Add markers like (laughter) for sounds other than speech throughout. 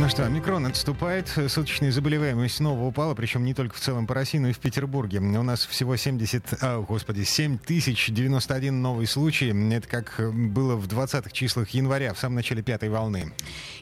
Ну что, микрон отступает, суточная заболеваемость снова упала, причем не только в целом по России, но и в Петербурге. У нас всего 70, а, господи, 7091 новый случай. Это как было в 20-х числах января, в самом начале пятой волны.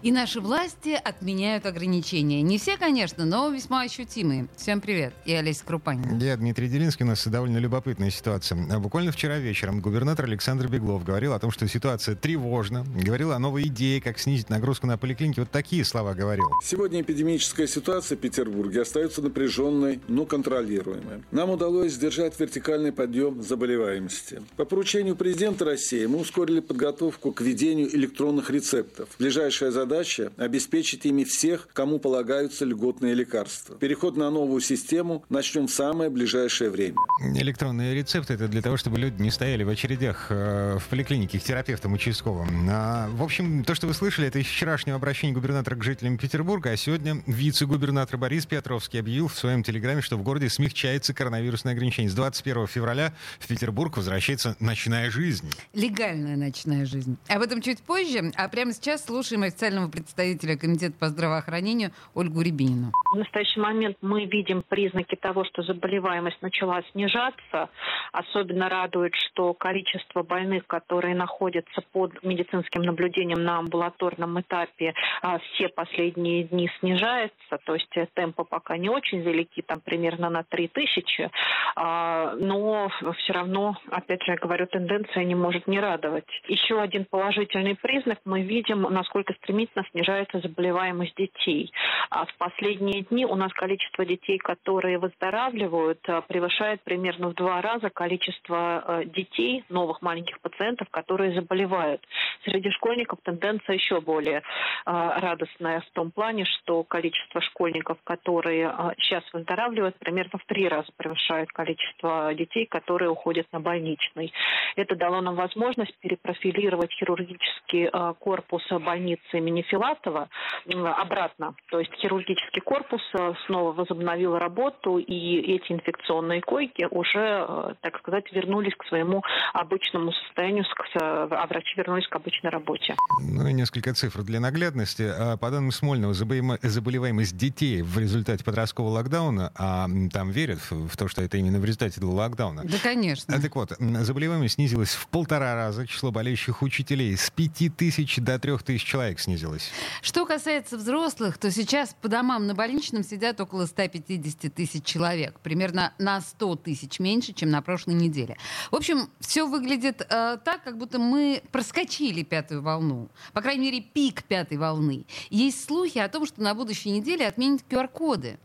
И наши власти отменяют ограничения. Не все, конечно, но весьма ощутимые. Всем привет. Я Олеся Крупанина. Я Дмитрий Делинский. У нас довольно любопытная ситуация. Буквально вчера вечером губернатор Александр Беглов говорил о том, что ситуация тревожна. Говорил о новой идее, как снизить нагрузку на поликлиники. Вот такие слова слова говорил. Сегодня эпидемическая ситуация в Петербурге остается напряженной, но контролируемой. Нам удалось сдержать вертикальный подъем заболеваемости. По поручению президента России мы ускорили подготовку к введению электронных рецептов. Ближайшая задача – обеспечить ими всех, кому полагаются льготные лекарства. Переход на новую систему начнем в самое ближайшее время. Электронные рецепты – это для того, чтобы люди не стояли в очередях э, в поликлинике к терапевтам участковым. А, в общем, то, что вы слышали, это из вчерашнего обращения губернатора к жителям Петербурга, а сегодня вице-губернатор Борис Петровский объявил в своем телеграме, что в городе смягчается коронавирусное ограничение. С 21 февраля в Петербург возвращается ночная жизнь. Легальная ночная жизнь. Об этом чуть позже, а прямо сейчас слушаем официального представителя Комитета по здравоохранению Ольгу Рябинину. В настоящий момент мы видим признаки того, что заболеваемость начала снижаться. Особенно радует, что количество больных, которые находятся под медицинским наблюдением на амбулаторном этапе, а, все последние дни снижается, то есть э, темпы пока не очень велики, там примерно на 3 тысячи, а, но все равно, опять же, я говорю, тенденция не может не радовать. Еще один положительный признак, мы видим, насколько стремительно снижается заболеваемость детей. А в последние дни у нас количество детей, которые выздоравливают, э, превышает примерно в два раза количество э, детей, новых маленьких пациентов, которые заболевают. Среди школьников тенденция еще более радостная радостная в том плане, что количество школьников, которые сейчас а, выздоравливают, примерно в три раза превышает количество детей, которые уходят на больничный. Это дало нам возможность перепрофилировать хирургический а, корпус больницы имени Филатова обратно. То есть хирургический корпус а, снова возобновил работу, и эти инфекционные койки уже, так сказать, вернулись к своему обычному состоянию, а врачи вернулись к обычной работе. Ну и несколько цифр для наглядности. По данным Смольного, заболеваемость детей в результате подросткового локдауна, а там верят в то, что это именно в результате локдауна. Да, конечно. А, так вот, заболеваемость снизилась в полтора раза, число болеющих учителей с пяти тысяч до трех тысяч человек снизилось. Что касается взрослых, то сейчас по домам на больничном сидят около 150 тысяч человек, примерно на 100 тысяч меньше, чем на прошлой неделе. В общем, все выглядит э, так, как будто мы проскочили пятую волну, по крайней мере, пик пятой волны. Есть слухи о том, что на будущей неделе отменят QR-коды.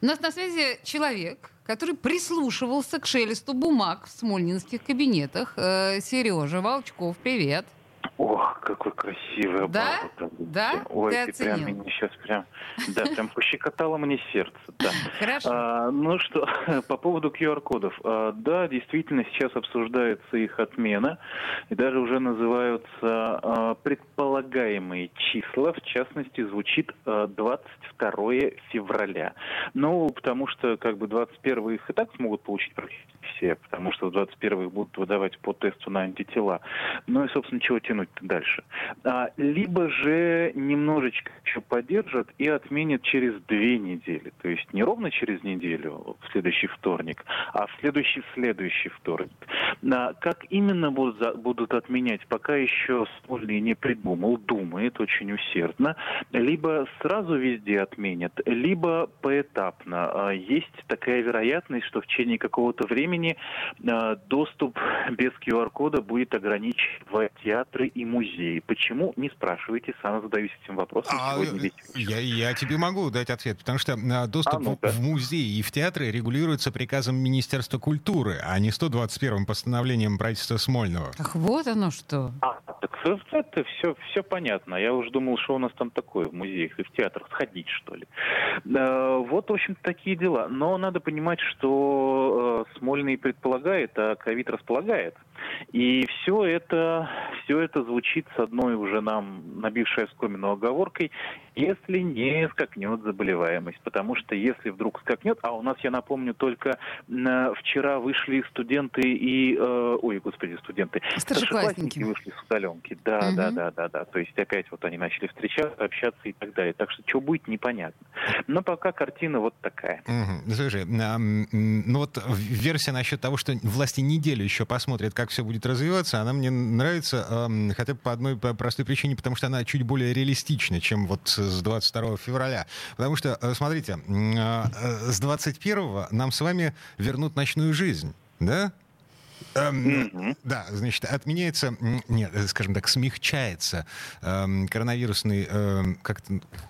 У нас на связи человек, который прислушивался к шелесту бумаг в смольнинских кабинетах. Э, Сережа Волчков, привет. Ох, какой красивый да? Да? Ой, ты, ты прям меня сейчас прям, да, прям пощекотало мне сердце. Да. (laughs) Хорошо. А, ну что, (laughs) по поводу QR-кодов. А, да, действительно, сейчас обсуждается их отмена. И даже уже называются а, предполагаемые числа. В частности, звучит а, 22 февраля. Ну, потому что как бы 21 их и так смогут получить практически все, потому что в 21 их будут выдавать по тесту на антитела. Ну и, собственно, чего тянуть тянуть дальше. А, либо же немножечко еще поддержат и отменят через две недели. То есть не ровно через неделю, в следующий вторник, а в следующий следующий вторник. А, как именно будут, будут отменять, пока еще Смольный не придумал, думает очень усердно. Либо сразу везде отменят, либо поэтапно. А, есть такая вероятность, что в течение какого-то времени доступ без QR-кода будет ограничен в театры и музеи. Почему, не спрашивайте, сам задаюсь этим вопросом а, сегодня Я, я тебе могу дать ответ, потому что а, доступ а, ну, да. в музеи и в театры регулируется приказом Министерства культуры, а не 121-м постановлением правительства Смольного. Ах, вот оно что. А, так это все, все понятно. Я уже думал, что у нас там такое в музеях и в театрах сходить, что ли. Вот, в общем такие дела. Но надо понимать, что э, Смольный предполагает, а ковид располагает. И все это, все это звучит с одной уже нам набившей оскомину оговоркой, если не скакнет заболеваемость. Потому что если вдруг скакнет, а у нас, я напомню, только вчера вышли студенты и... Э, ой, господи, студенты. Старшеклассники вышли с удаленки. Да, угу. да, да, да, да. То есть опять вот они начали встречаться, общаться и так далее. Так что что будет, непонятно. Но пока картина вот такая. Угу. Слушай, ну вот версия насчет того, что власти неделю еще посмотрят, как все будет развиваться, она мне нравится хотя бы по одной простой причине, потому что она чуть более реалистична, чем вот с 22 февраля. Потому что, э, смотрите, а, э, с 21 нам с вами вернут ночную жизнь, да? Эм, mm-hmm. Да, значит, отменяется, нет, скажем так, смягчается эм, коронавирусный, эм, как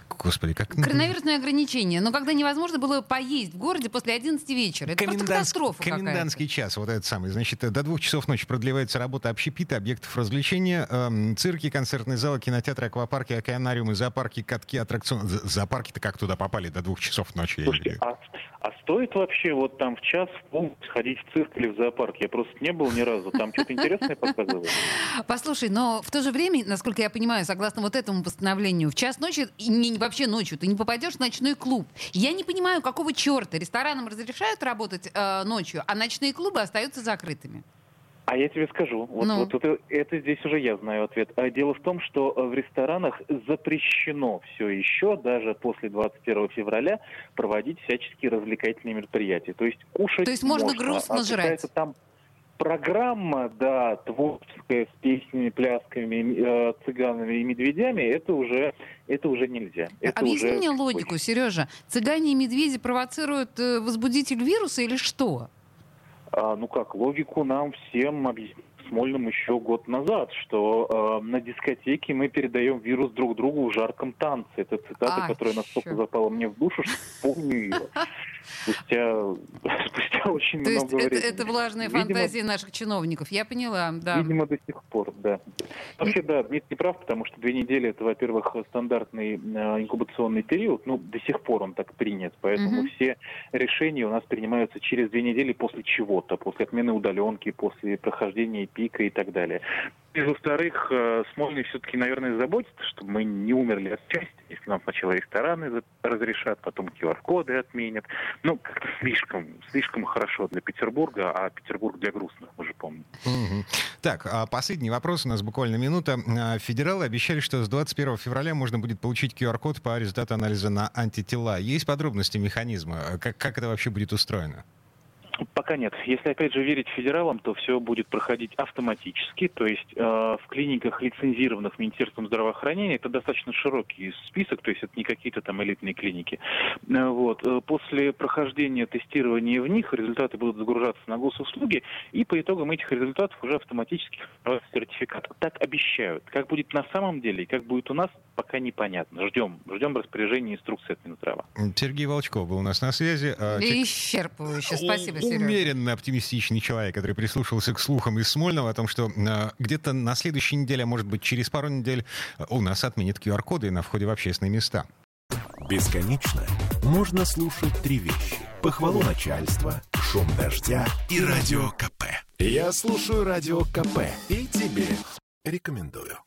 господи, как... Коронавирусные ограничения. Но когда невозможно было поесть в городе после 11 вечера. Это Коменданс... просто катастрофа Комендантский час, вот этот самый. Значит, до двух часов ночи продлевается работа общепита, объектов развлечения, цирки, концертные залы, кинотеатры, аквапарки, океанариумы, зоопарки, катки, аттракционы. Зоопарки-то как туда попали до двух часов ночи? Слушайте, а стоит вообще вот там в час в сходить в цирк или в зоопарк? Я просто не был ни разу. Там что-то интересное показывают. Послушай, но в то же время, насколько я понимаю, согласно вот этому постановлению, в час ночи не, вообще ночью ты не попадешь в ночной клуб. Я не понимаю, какого черта ресторанам разрешают работать э, ночью, а ночные клубы остаются закрытыми. А я тебе скажу, вот, ну. вот это, это здесь уже я знаю ответ. А дело в том, что э, в ресторанах запрещено все еще, даже после 21 февраля, проводить всяческие развлекательные мероприятия. То есть кушать То есть можно, можно грустно а жрать. Там программа, да, творческая с песнями, плясками, э, цыганами и медведями, это уже, это уже нельзя. Это Объясни уже мне логику. Сережа. Цыгане и медведи провоцируют э, возбудитель вируса или что? А, ну как, логику нам всем объяснить Смольным еще год назад, что э, на дискотеке мы передаем вирус друг другу в жарком танце. Это цитата, а, которая настолько черт. запала мне в душу, что помню ее. Спустя (laughs) очень То много есть времени. Это, это влажные видимо, фантазии наших чиновников, я поняла, да. Видимо, до сих пор, да. Вообще, да, Дмитрий прав, потому что две недели это, во-первых, стандартный э, инкубационный период, ну, до сих пор он так принят, поэтому угу. все решения у нас принимаются через две недели после чего-то, после отмены удаленки, после прохождения пика и так далее. И, во-вторых, э, Смольный все-таки, наверное, заботится, чтобы мы не умерли от счастья, если нам сначала рестораны разрешат, потом QR-коды отменят. Ну, как-то слишком, слишком хорошо для Петербурга, а Петербург для грустных, мы же помним. Так, а последний вопрос, у нас буквально минута. А, федералы обещали, что с 21 февраля можно будет получить QR-код по результату анализа на антитела. Есть подробности механизма? Как, как это вообще будет устроено? Пока нет. Если, опять же, верить федералам, то все будет проходить автоматически. То есть э, в клиниках, лицензированных Министерством здравоохранения, это достаточно широкий список, то есть это не какие-то там элитные клиники. Э, вот. Э, после прохождения тестирования в них результаты будут загружаться на госуслуги, и по итогам этих результатов уже автоматически сертификат. Так обещают. Как будет на самом деле и как будет у нас, пока непонятно. Ждем. Ждем распоряжения инструкции от Минздрава. Сергей Волчков был у нас на связи. А, Исчерпывающе. Спасибо, умеренно оптимистичный человек, который прислушался к слухам из Смольного о том, что э, где-то на следующей неделе, а может быть через пару недель, у нас отменят QR-коды на входе в общественные места. Бесконечно можно слушать три вещи. Похвалу начальства, шум дождя и радио КП. Я слушаю радио КП и тебе рекомендую.